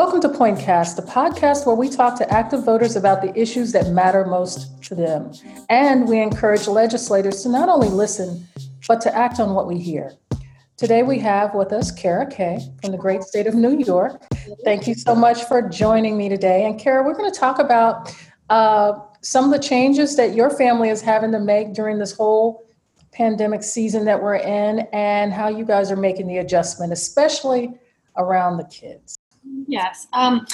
Welcome to Pointcast, the podcast where we talk to active voters about the issues that matter most to them. And we encourage legislators to not only listen, but to act on what we hear. Today we have with us Kara Kay from the great state of New York. Thank you so much for joining me today. And Kara, we're going to talk about uh, some of the changes that your family is having to make during this whole pandemic season that we're in and how you guys are making the adjustment, especially around the kids. Yes. Um,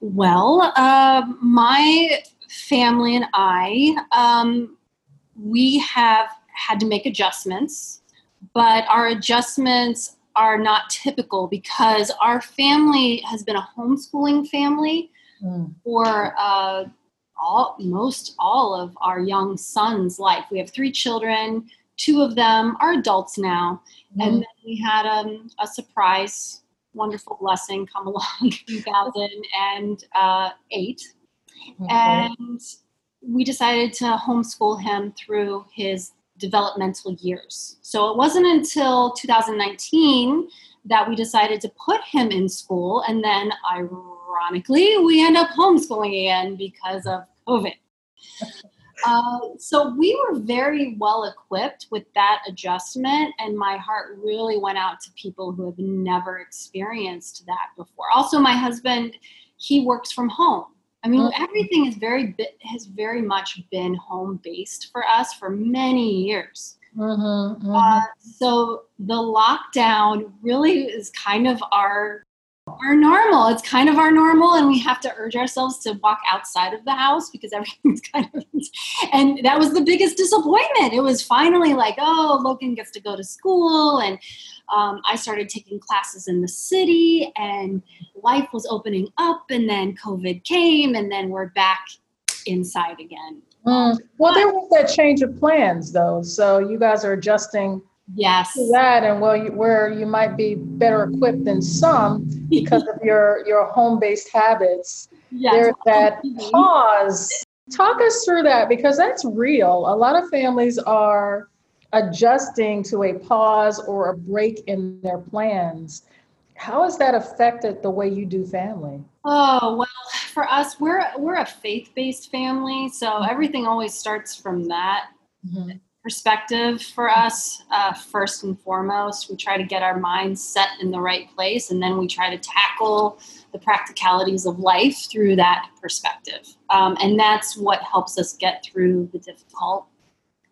well, uh, my family and I, um, we have had to make adjustments, but our adjustments are not typical because our family has been a homeschooling family mm. for uh, all most all of our young son's life. We have three children. Two of them are adults now, mm. and then we had um, a surprise wonderful blessing come along in 2008. Uh, okay. And we decided to homeschool him through his developmental years. So it wasn't until 2019 that we decided to put him in school. And then, ironically, we end up homeschooling again because of COVID. Uh, so we were very well equipped with that adjustment, and my heart really went out to people who have never experienced that before. Also, my husband, he works from home. I mean, mm-hmm. everything is very has very much been home based for us for many years. Mm-hmm, mm-hmm. Uh, so the lockdown really is kind of our our normal. It's kind of our normal, and we have to urge ourselves to walk outside of the house because everything's kind of. And that was the biggest disappointment. It was finally like, oh, Logan gets to go to school, and um, I started taking classes in the city, and life was opening up, and then COVID came, and then we're back inside again. Mm. Well, there was that change of plans, though. So you guys are adjusting yes. to that and well you, where you might be better equipped than some because of your your home-based habits. Yes. there's that pause. Talk us through that because that's real. A lot of families are adjusting to a pause or a break in their plans. How has that affected the way you do family? Oh well for us we're we're a faith-based family so everything always starts from that. Mm-hmm perspective for us uh, first and foremost. We try to get our minds set in the right place and then we try to tackle the practicalities of life through that perspective. Um, and that's what helps us get through the difficult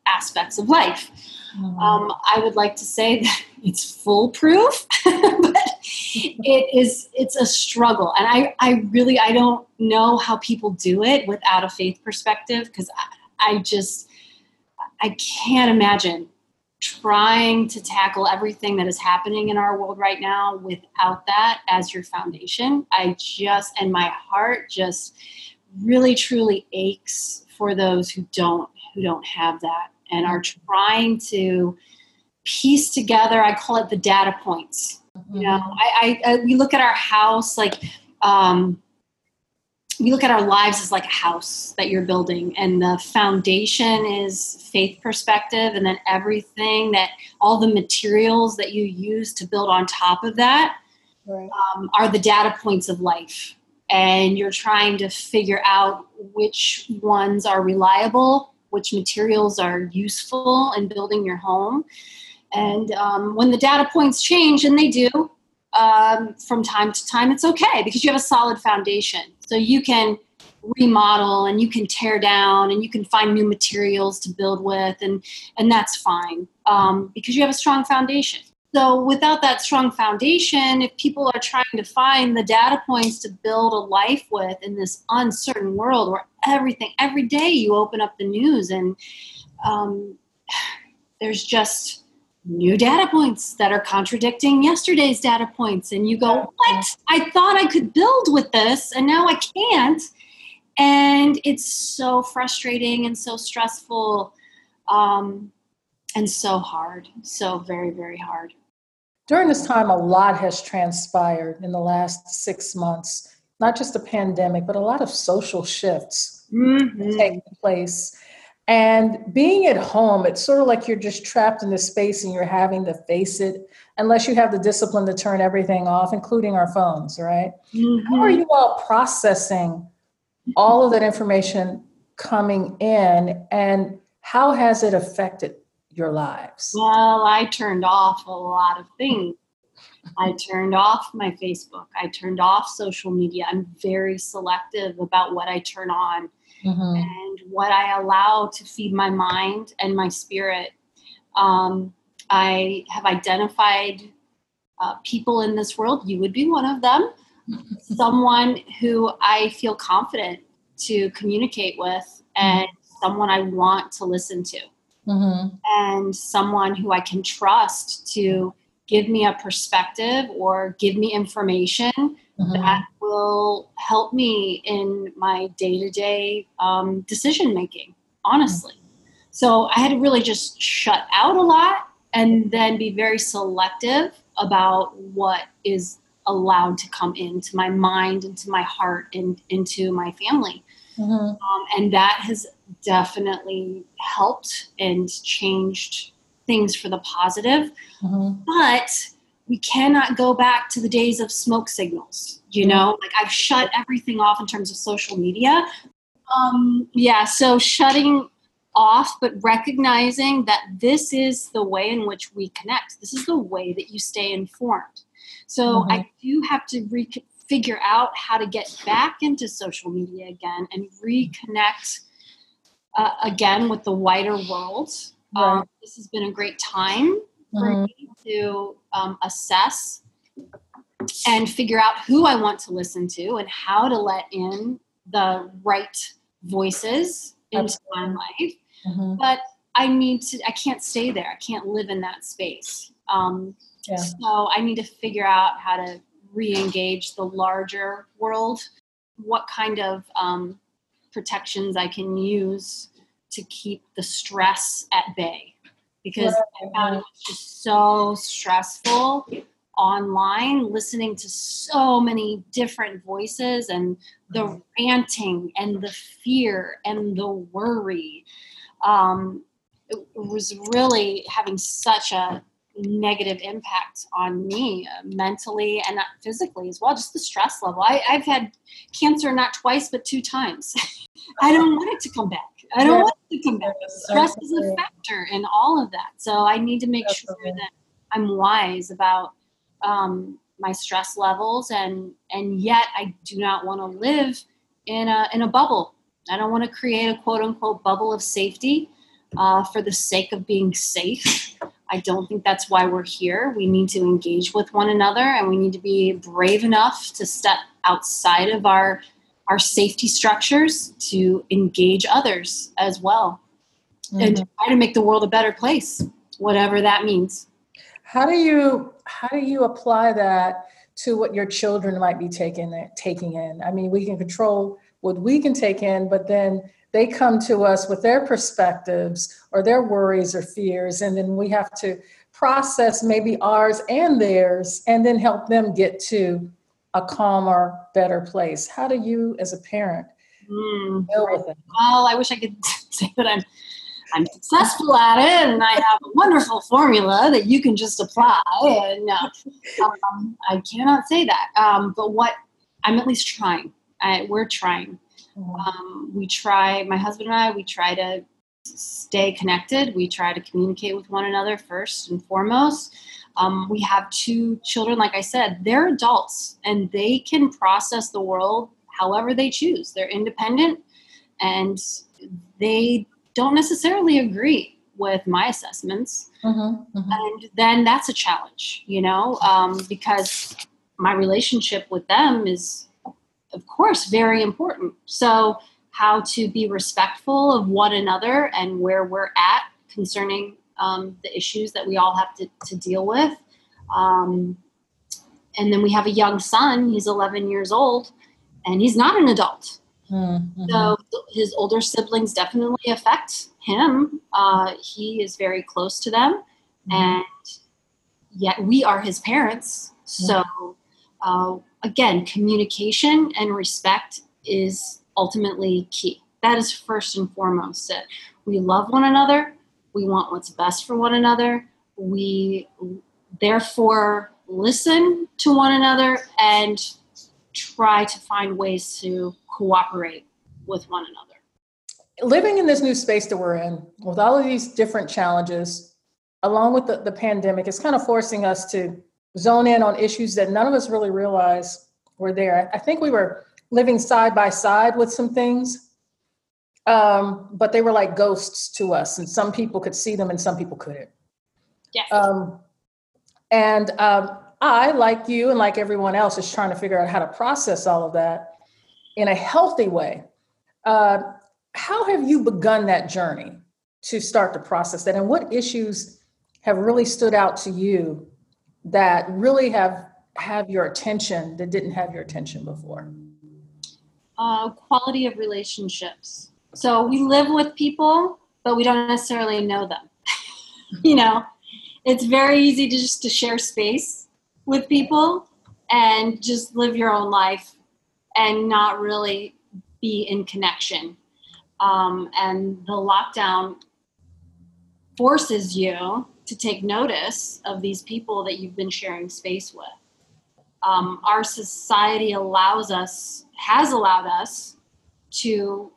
aspects of life. Mm-hmm. um, i would like to say that it's foolproof but it is it's a struggle. And i i really i don't know how people do it without a faith perspective because I, I just I can't imagine trying to tackle everything that is happening in our world right now without that as your foundation. I just, and my heart just really truly aches for those who don't, who don't have that and are trying to piece together, I call it the data points. You know, mm-hmm. I, I, I we look at our house like, um, we look at our lives as like a house that you're building and the foundation is faith perspective and then everything that all the materials that you use to build on top of that right. um, are the data points of life and you're trying to figure out which ones are reliable which materials are useful in building your home and um, when the data points change and they do um, from time to time, it's okay because you have a solid foundation. So you can remodel and you can tear down and you can find new materials to build with, and and that's fine um, because you have a strong foundation. So without that strong foundation, if people are trying to find the data points to build a life with in this uncertain world where everything every day you open up the news and um, there's just new data points that are contradicting yesterday's data points. And you go what? I thought i could build with this and now i can't. And it's so frustrating and so stressful um, and so hard so very very hard. During this time a lot has transpired in the last six months not just a pandemic but a lot of social shifts mm-hmm. taking place And being at home, it's sort of like you're just trapped in this space and you're having to face it unless you have the discipline to turn everything off, including our phones, right? Mm-hmm. How are you all processing all of that information coming in and how has it affected your lives? Well, I turned off a lot of things. I turned off my Facebook. I turned off social media. I'm very selective about what I turn on mm-hmm. and what I allow to feed my mind and my spirit. Um, I have identified uh, people in this world. You would be one of them. someone who I feel confident to communicate with, and someone I want to listen to, mm-hmm. and someone who I can trust to give me a perspective or give me information mm-hmm. that will help me in my day to day decision making, honestly. Mm-hmm. So I had to really just shut out a lot and then be very selective about what is allowed to come into my mind, into my heart, and into my family. Mm-hmm. Um, and that has definitely helped and changed things for the positive. Mm-hmm. But we cannot go back to the days of smoke signals. You know, like I've shut everything off in terms of social media. Um, yeah, so shutting off, but recognizing that this is the way in which we connect. This is the way that you stay informed. So mm-hmm. I do have to re- figure out how to get back into social media again and reconnect uh, again with the wider world. Right. Um, this has been a great time for mm-hmm. me to um, assess and figure out who I want to listen to and how to let in the right voices into my life. Mm-hmm. But I need to, I can't stay there. I can't live in that space. Um, yeah. So I need to figure out how to re engage the larger world, what kind of um, protections I can use to keep the stress at bay because right. I found it was just so stressful online listening to so many different voices and the mm-hmm. ranting and the fear and the worry um, it, was really having such a negative impact on me uh, mentally and physically as well just the stress level I, have had cancer not twice but two times i don't want it to come back i don't want to come back. Stress is a factor in all of that. So i need to make sure that i'm wise about um, my stress levels and and yet i do not want to live in a in a bubble. I don't want to create a quote unquote bubble of safety uh, for the sake of being safe. I don't think that's why we're here. We need to engage with one another and we need to be brave enough to step outside of our our safety structures to engage others as well mm-hmm. and try to make the world a better place, whatever that means. How do you how do you apply that to what your children might be taking taking in? I mean, we can control what we can take in, but then they come to us with their perspectives or their worries or fears, and then we have to process maybe ours and theirs and then help them get to a calmer, better place. How do you, as a parent, mm, deal with it? Well, I wish I could say that I'm I'm successful at it and I have a wonderful formula that you can just apply. And uh, um, I cannot say that. Um, but what I'm at least trying. I, we're trying. Mm-hmm. Um, we try, my husband and I, we try to stay connected. We try to communicate with one another first and foremost. Um, we have two children, like I said, they're adults and they can process the world however they choose. They're independent and they don't necessarily agree with my assessments. Mm-hmm, mm-hmm. And then that's a challenge, you know, um, because my relationship with them is of course, very important. So, how to be respectful of one another and where we're at concerning um, the issues that we all have to, to deal with. Um, and then we have a young son, he's 11 years old, and he's not an adult. Mm-hmm. So his older siblings definitely affect him. Uh, he is very close to them, mm-hmm. and yet we are his parents. So uh, again, communication and respect is ultimately key. That is first and foremost it. we love one another, we want what's best for one another, we therefore listen to one another and try to find ways to cooperate with one another. Living in this new space that we're in, with all of these different challenges, along with the, the pandemic, it's kind of forcing us to zone in on issues that none of us really realize were there. I think we were living side by side with some things, um, but they were like ghosts to us, and some people could see them and some people couldn't. Yes. Um, and um, I, like you and like everyone else, is trying to figure out how to process all of that in a healthy way. Uh, how have you begun that journey to start to process that? And what issues have really stood out to you that really have have your attention that didn't have your attention before? Uh, quality of relationships. So we live with people, but we don't necessarily know them. you know, it's very easy to just to share space with people and just live your own life and not really be in connection. Um, and the lockdown forces you to take notice of these people that you've been sharing space with. Um, our society allows us, has allowed us to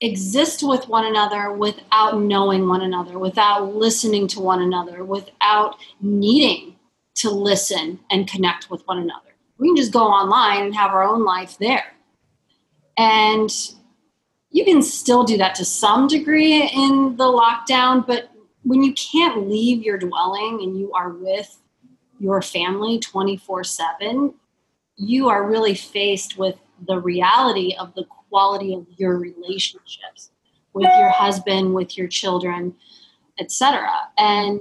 exist with one another without knowing one another, without listening to one another, without needing to listen and connect with one another. We can just go online and have our own life there. And you can still do that to some degree in the lockdown, but when you can't leave your dwelling and you are with your family 24 7, you are really faced with the reality of the quality of your relationships with your husband, with your children, etc. And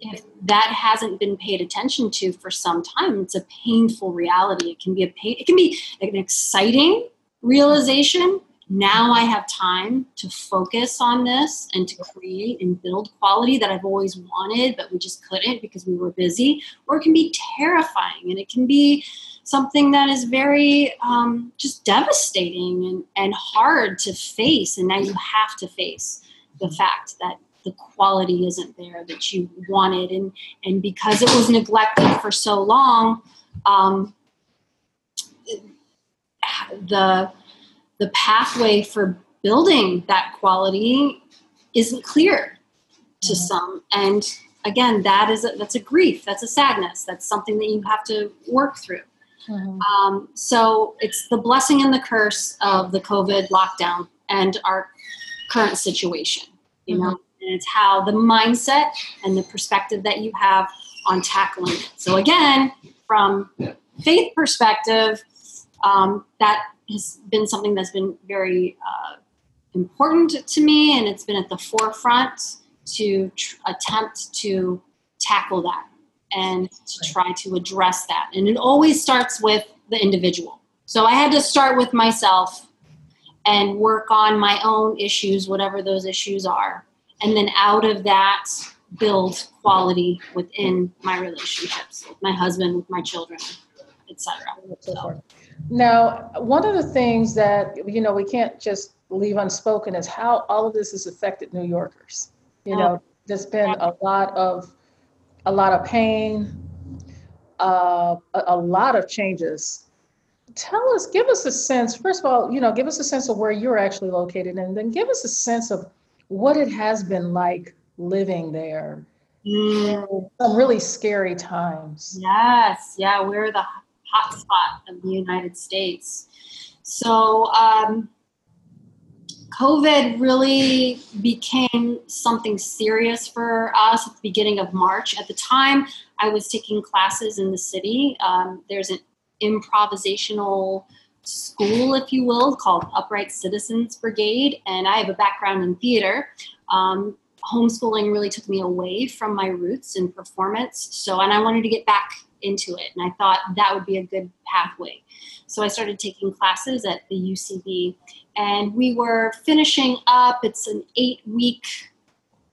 if that hasn't been paid attention to for some time, it's a painful reality. It can be a pain, it can be an exciting realization. Now I have time to focus on this and to create and build quality that I've always wanted, but we just couldn't because we were busy. Or it can be terrifying and it can be something that is very um, just devastating and, and hard to face. And now you have to face the fact that the quality isn't there that you wanted. And, and because it was neglected for so long, um, the, the pathway for building that quality isn't clear to mm-hmm. some. And again, that is a, that's a grief, that's a sadness, that's something that you have to work through. Mm-hmm. Um, so it's the blessing and the curse of the COVID lockdown and our current situation, you mm-hmm. know, and it's how the mindset and the perspective that you have on tackling it. So again, from faith perspective, um, that has been something that's been very uh, important to me, and it's been at the forefront to tr- attempt to tackle that and to try to address that. And it always starts with the individual. So I had to start with myself and work on my own issues, whatever those issues are. And then out of that, build quality within my relationships with my husband, with my children, etc. So. Now, one of the things that you know we can't just leave unspoken is how all of this has affected New Yorkers. You oh, know, there's been a lot of a lot of pain, uh, a, a lot of changes. Tell us, give us a sense, first of all, you know, give us a sense of where you're actually located, and then give us a sense of what it has been like living there. Mm. Some really scary times. Yes, yeah, we're the hot spot of the United States. So, um, COVID really became something serious for us at the beginning of March. At the time, I was taking classes in the city. Um, there's an improvisational school, if you will, called Upright Citizens Brigade, and I have a background in theater. Um, homeschooling really took me away from my roots in performance, so and I wanted to get back into it, and I thought that would be a good pathway. So I started taking classes at the UCB, and we were finishing up. It's an eight week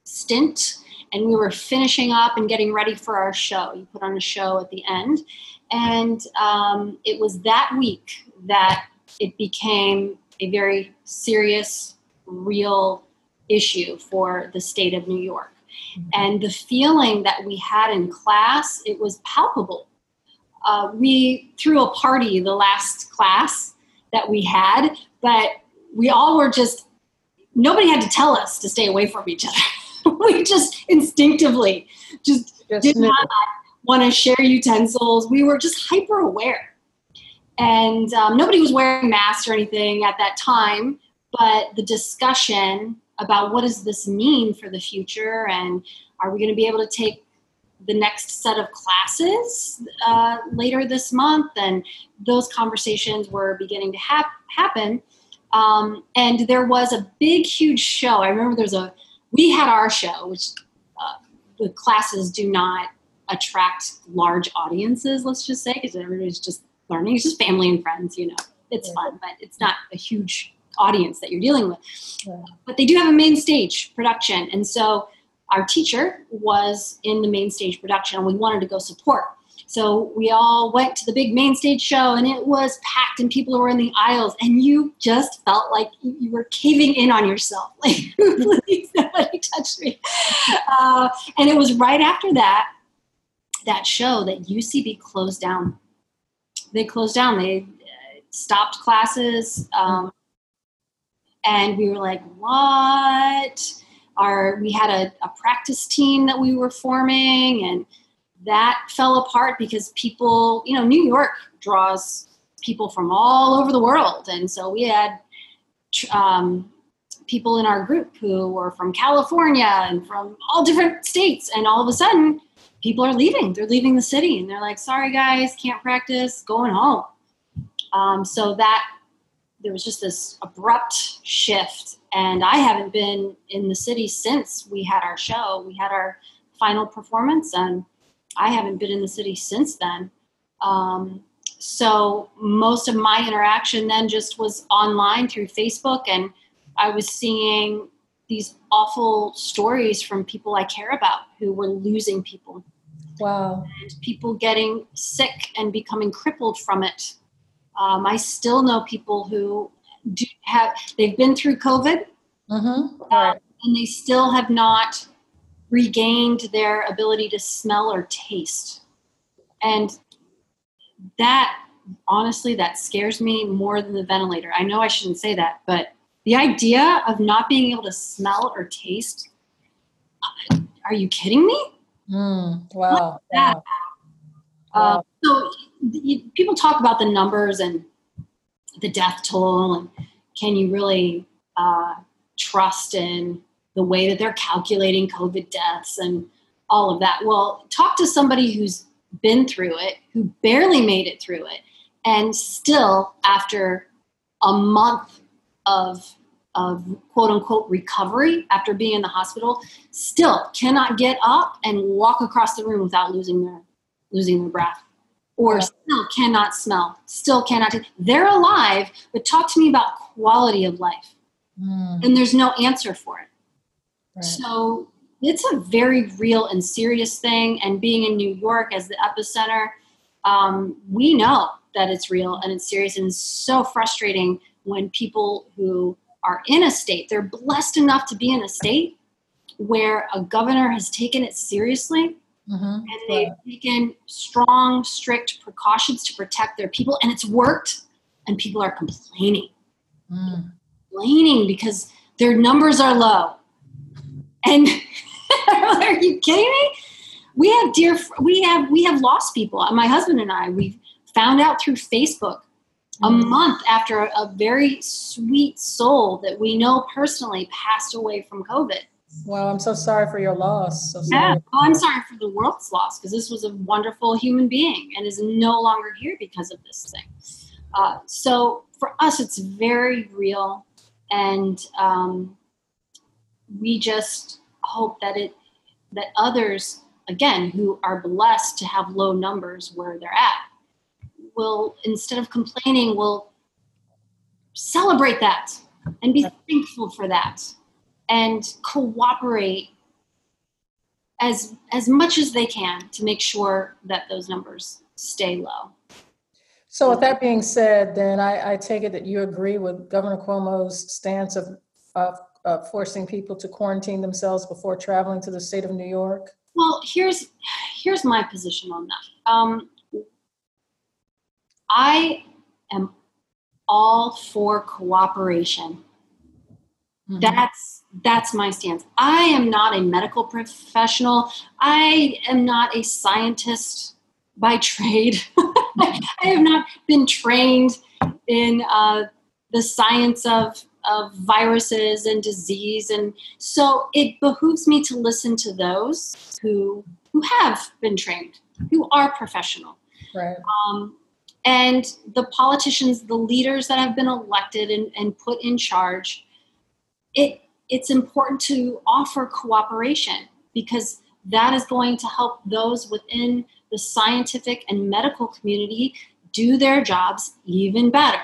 stint, and we were finishing up and getting ready for our show. You put on a show at the end, and um, it was that week that it became a very serious real issue for the state of New York. Mm-hmm. And the feeling that we had in class, it was palpable. Uh, we threw a party the last class that we had, but we all were just, nobody had to tell us to stay away from each other. we just instinctively just, just did not want to share utensils. We were just hyper aware. And um, nobody was wearing masks or anything at that time, but the discussion about what does this mean for the future and are we going to be able to take the next set of classes uh, later this month? And those conversations were beginning to hap- happen. Um, and there was a big huge show. I remember there's a we had our show which uh, the classes do not attract large audiences let's just say because everybody's just learning it's just family and friends you know. It's yeah. fun but it's not a huge audience that you're dealing with. Yeah. But they do have a main stage production. And so our teacher was in the main stage production and we wanted to go support. So we all went to the big main stage show and it was packed and people were in the aisles and you just felt like you were caving in on yourself. Like, please, nobody touch me. Uh, and it was right after that, that show that UCB closed down. They closed down. They uh, stopped classes. Um, and we were like, what? Our, we had a, a practice team that we were forming, and that fell apart because people, you know, New York draws people from all over the world. And so we had um, people in our group who were from California and from all different states. And all of a sudden, people are leaving. They're leaving the city and they're like, sorry guys, can't practice, going home. Um, so that there was just this abrupt shift and i haven't been in the city since we had our show. We had our final performance and i haven't been in the city since then. Um, so most of my interaction then just was online through facebook and i was seeing these awful stories from people i care about who were losing people. Wow. And people getting sick and becoming crippled from it um, I still know people who do have they've been through COVID, mm-hmm. uh, and they still have not regained their ability to smell or taste, and that honestly that scares me more than the ventilator. I know I shouldn't say that, but the idea of not being able to smell or taste uh, are you kidding me? Mm, wow. wow. Uh, so you, people talk about the numbers and the death toll and can you really uh, trust in the way that they're calculating covid deaths and all of that? Well talk to somebody who's been through it who barely made it through it and still after a month of of quote unquote recovery after being in the hospital still cannot get up and walk across the room without losing their losing their breath or yeah. still cannot smell, still cannot. They're alive, but talk to me about quality of life. Mm. And there's no answer for it. Right. So it's a very real and serious thing. And being in New York as the epicenter, um, we know that it's real and it's serious. And it's so frustrating when people who are in a state, they're blessed enough to be in a state where a governor has taken it seriously Mm-hmm. And they've taken strong, strict precautions to protect their people, and it's worked. And people are complaining, mm. complaining because their numbers are low. And are you kidding me? We have dear, we have we have lost people. My husband and I, we found out through Facebook a mm. month after a very sweet soul that we know personally passed away from COVID. Well, I'm so sorry for your loss. So sorry. Yeah, well, I'm sorry for the world's loss because this was a wonderful human being and is no longer here because of this thing. Uh, so for us, it's very real, and um, we just hope that it that others, again, who are blessed to have low numbers where they're at, will instead of complaining, will celebrate that and be thankful for that and cooperate as as much as they can to make sure that those numbers stay low. So, with that being said, then I, I take it that you agree with Governor Cuomo's stance of uh, forcing people to quarantine themselves before traveling to the state of New York? Well, here's here's my position on that. Um, I am all for cooperation. Mm-hmm. That's that's my stance. I am not a medical professional. I am not a scientist by trade. I have not been trained in uh, the science of of viruses and disease, and so it behooves me to listen to those who who have been trained, who are professional. Right. Um, and the politicians, the leaders that have been elected and, and put in charge, it it's important to offer cooperation because that is going to help those within the scientific and medical community do their jobs even better.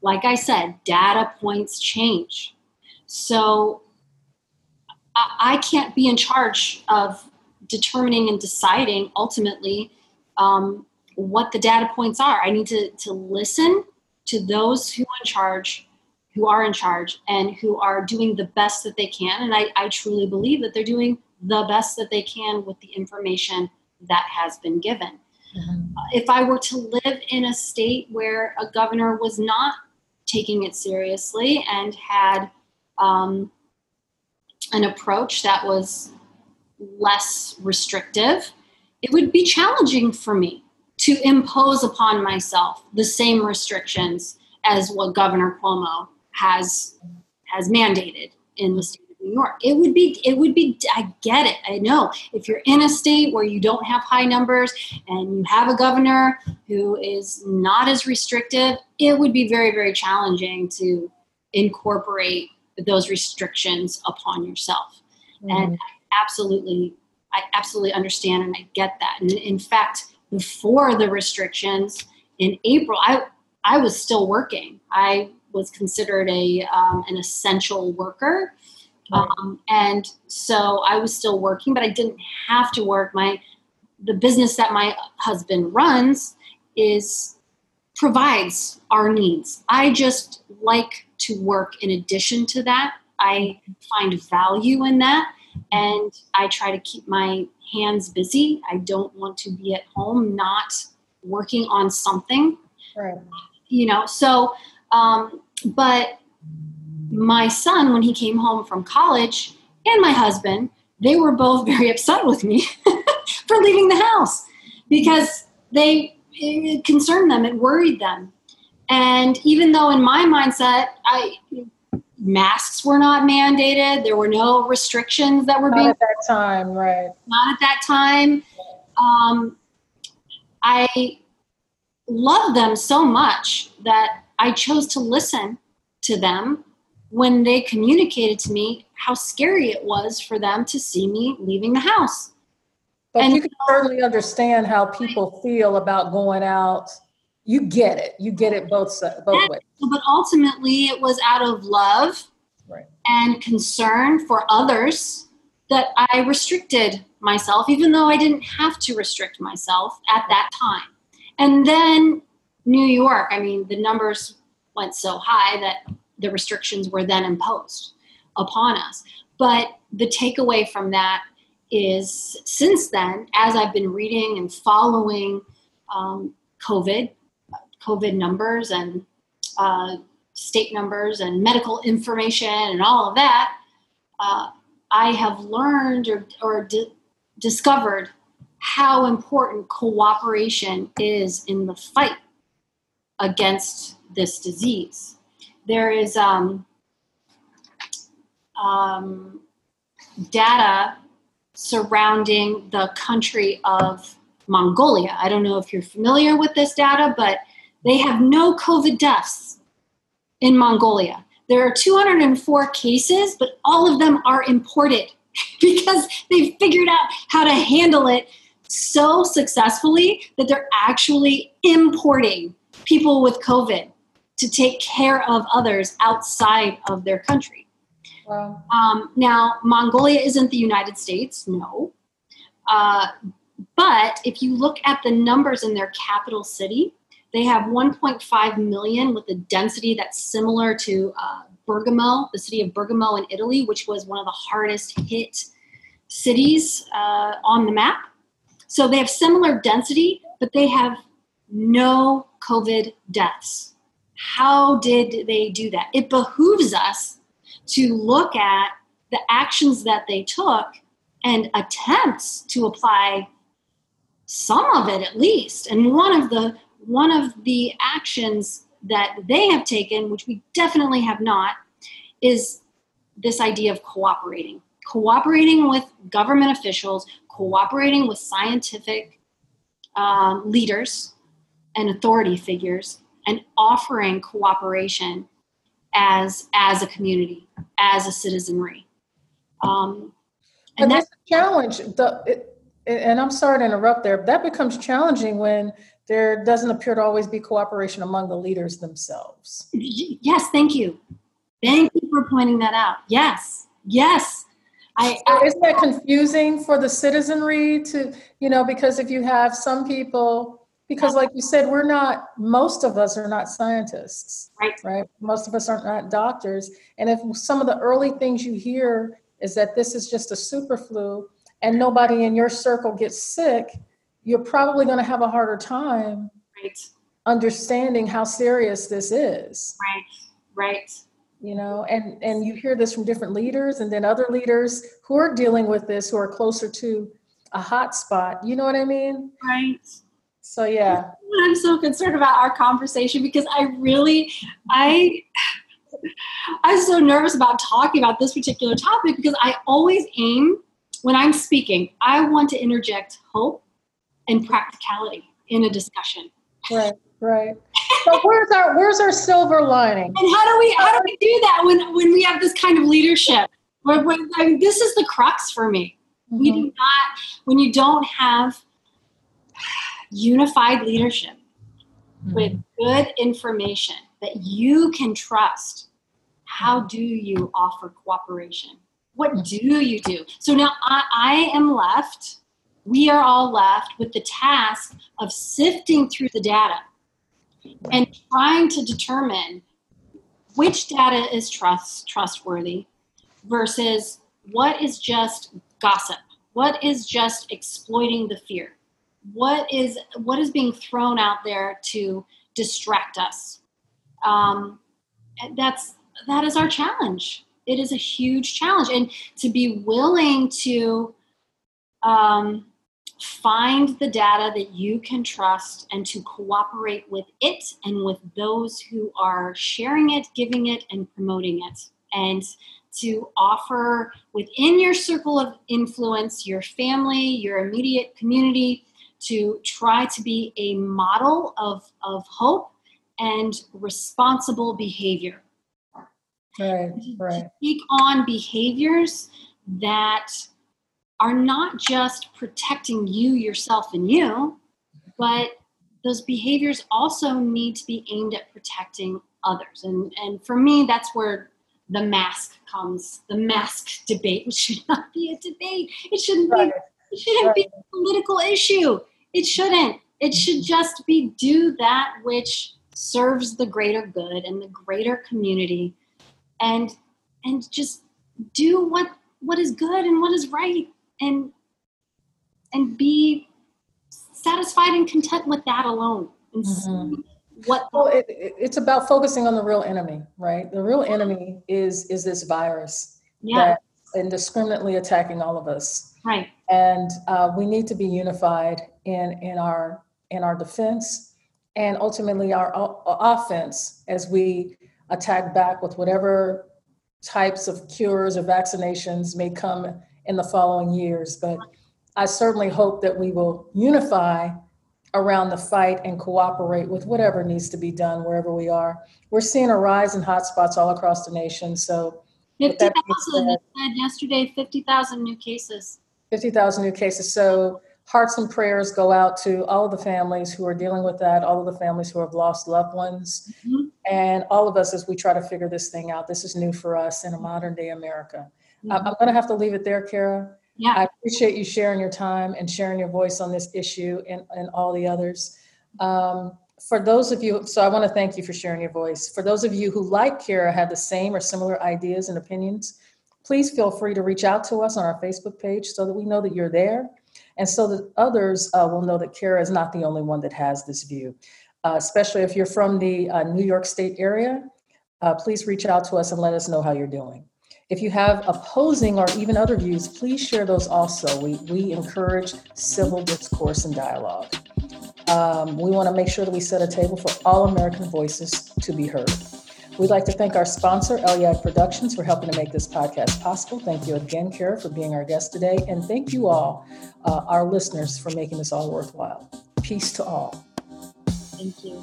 Like I said, data points change. So I, can't be in charge of determining and deciding ultimately um, what the data points are. I need to, to listen to those who are in charge, who are in charge, and who are doing the best that they can. And I, I truly believe that they're doing the best that they can with the information that has been given. Mm-hmm. Uh, if I were to live in a state where a governor was not taking it seriously and had um, an approach that was less restrictive, it would be challenging for me to impose upon myself the same restrictions as what Governor Cuomo has has mandated in the state of New York. It would be it would be I get it. I know if you're in a state where you don't have high numbers and you have a governor who is not as restrictive, it would be very very challenging to incorporate those restrictions upon yourself. Mm-hmm. And I absolutely I absolutely understand and I get that. And in fact, before the restrictions in April, I I was still working. I was considered a um, an essential worker, um, and so I was still working, but I didn't have to work. My the business that my husband runs is provides our needs. I just like to work in addition to that. I find value in that and I try to keep my hands busy. I don't want to be at home not working on something. Right. You know, so, um, but my son, when he came home from college, and my husband, they were both very upset with me for leaving the house because they it concerned them, it worried them. And even though in my mindset, I masks were not mandated. There were no restrictions that were not being at that time, right? Not at that time. Um, I love them so much that I chose to listen to them when they communicated to me how scary it was for them to see me leaving the house. But and, you can certainly understand how people feel about going out you get it. You get it both both ways. But ultimately, it was out of love right. and concern for others that I restricted myself, even though I didn't have to restrict myself at that time. And then New York, I mean, the numbers went so high that the restrictions were then imposed upon us. But the takeaway from that is since then, as I've been reading and following um, COVID COVID numbers and uh, state numbers and medical information and all of that, uh, I have learned or, or di- discovered how important cooperation is in the fight against this disease. There is um, um, data surrounding the country of Mongolia. I don't know if you're familiar with this data, but they have no COVID deaths in Mongolia. There are 204 cases, but all of them are imported because they've figured out how to handle it so successfully that they're actually importing people with COVID to take care of others outside of their country. Wow. Um, now, Mongolia isn't the United States, no. Uh, but if you look at the numbers in their capital city, They have 1.5 million with a density that's similar to uh, Bergamo, the city of Bergamo in Italy, which was one of the hardest hit cities uh, on the map. So they have similar density, but they have no COVID deaths. How did they do that? It behooves us to look at the actions that they took and attempts to apply some of it at least. And one of the one of the actions that they have taken, which we definitely have not, is this idea of cooperating. Cooperating with government officials, cooperating with scientific um, leaders and authority figures, and offering cooperation as as a community, as a citizenry. Um, and that's a challenge. The, it, and I'm sorry to interrupt there. That becomes challenging when there doesn't appear to always be cooperation among the leaders themselves. Yes, thank you. Thank you for pointing that out. Yes, yes. I, I, Isn't that confusing for the citizenry to, you know, because if you have some people, because like you said, we're not, most of us are not scientists, right? Right. Most of us are not doctors. And if some of the early things you hear is that this is just a super flu and nobody in your circle gets sick, you're probably going to have a harder time right. understanding how serious this is. Right, right. You know, and and you hear this from different leaders, and then other leaders who are dealing with this, who are closer to a hot spot. You know what I mean? Right. So yeah. I'm so concerned about our conversation because I really, I. I'm so nervous about talking about this particular topic because I always aim when I'm speaking, I want to interject hope and practicality in a discussion. Right, right. But where's our where's our silver lining? And how do we how do we do that when when we have this kind of leadership? When, when, I mean, this is the crux for me. Mm-hmm. We do not when you don't have unified leadership mm-hmm. with good information that you can trust. How do you offer cooperation? What mm-hmm. do you do? So now I, I am left we are all left with the task of sifting through the data and trying to determine which data is trust, trustworthy versus what is just gossip what is just exploiting the fear what is what is being thrown out there to distract us? Um, that's that is our challenge. It is a huge challenge. And to be willing to um, find the data that you can trust and to cooperate with it and with those who are sharing it, giving it, and promoting it. And to offer within your circle of influence, your family, your immediate community, to try to be a model of, of hope and responsible behavior. Right, right. To take on behaviors that are not just protecting you, yourself, and you, but those behaviors also need to be aimed at protecting others. And, and for me, that's where the mask comes the mask debate, which should not be a debate. It shouldn't right. be it shouldn't be a political issue. It shouldn't. It should just be do that which serves the greater good and the greater community and and just do what what is good and what is right and and be satisfied and content with that alone and mm-hmm. what well it, it, it's about focusing on the real enemy right the real enemy is is this virus yeah indiscriminately attacking all of us right and uh, we need to be unified in in our in our defense and ultimately our o- offense as we attack back with whatever types of cures or vaccinations may come in the following years. But I certainly hope that we will unify around the fight and cooperate with whatever needs to be done wherever we are. We're seeing a rise in hotspots all across the nation. So 50,000 said yesterday, 50,000 new cases. 50,000 new cases. So hearts and prayers go out to all of the families who are dealing with that, all of the families who have lost loved ones, mm-hmm. and all of us as we try to figure this thing out. This is new for us in a modern day America. Mm-hmm. I'm going to have to leave it there, Kara. Yeah. I appreciate you sharing your time and sharing your voice on this issue and, and all the others. Um, for those of you, so I want to thank you for sharing your voice. For those of you who, like Kara, have the same or similar ideas and opinions, please feel free to reach out to us on our Facebook page so that we know that you're there and so that others uh, will know that Kara is not the only one that has this view. Uh, especially if you're from the uh, New York State area, uh, please reach out to us and let us know how you're doing. If you have opposing or even other views, please share those also. We, we encourage civil discourse and dialogue. Um, we want to make sure that we set a table for all American voices to be heard. We'd like to thank our sponsor, Eliad Productions, for helping to make this podcast possible. Thank you again, Kara, for being our guest today. And thank you all, uh, our listeners, for making this all worthwhile. Peace to all. Thank you.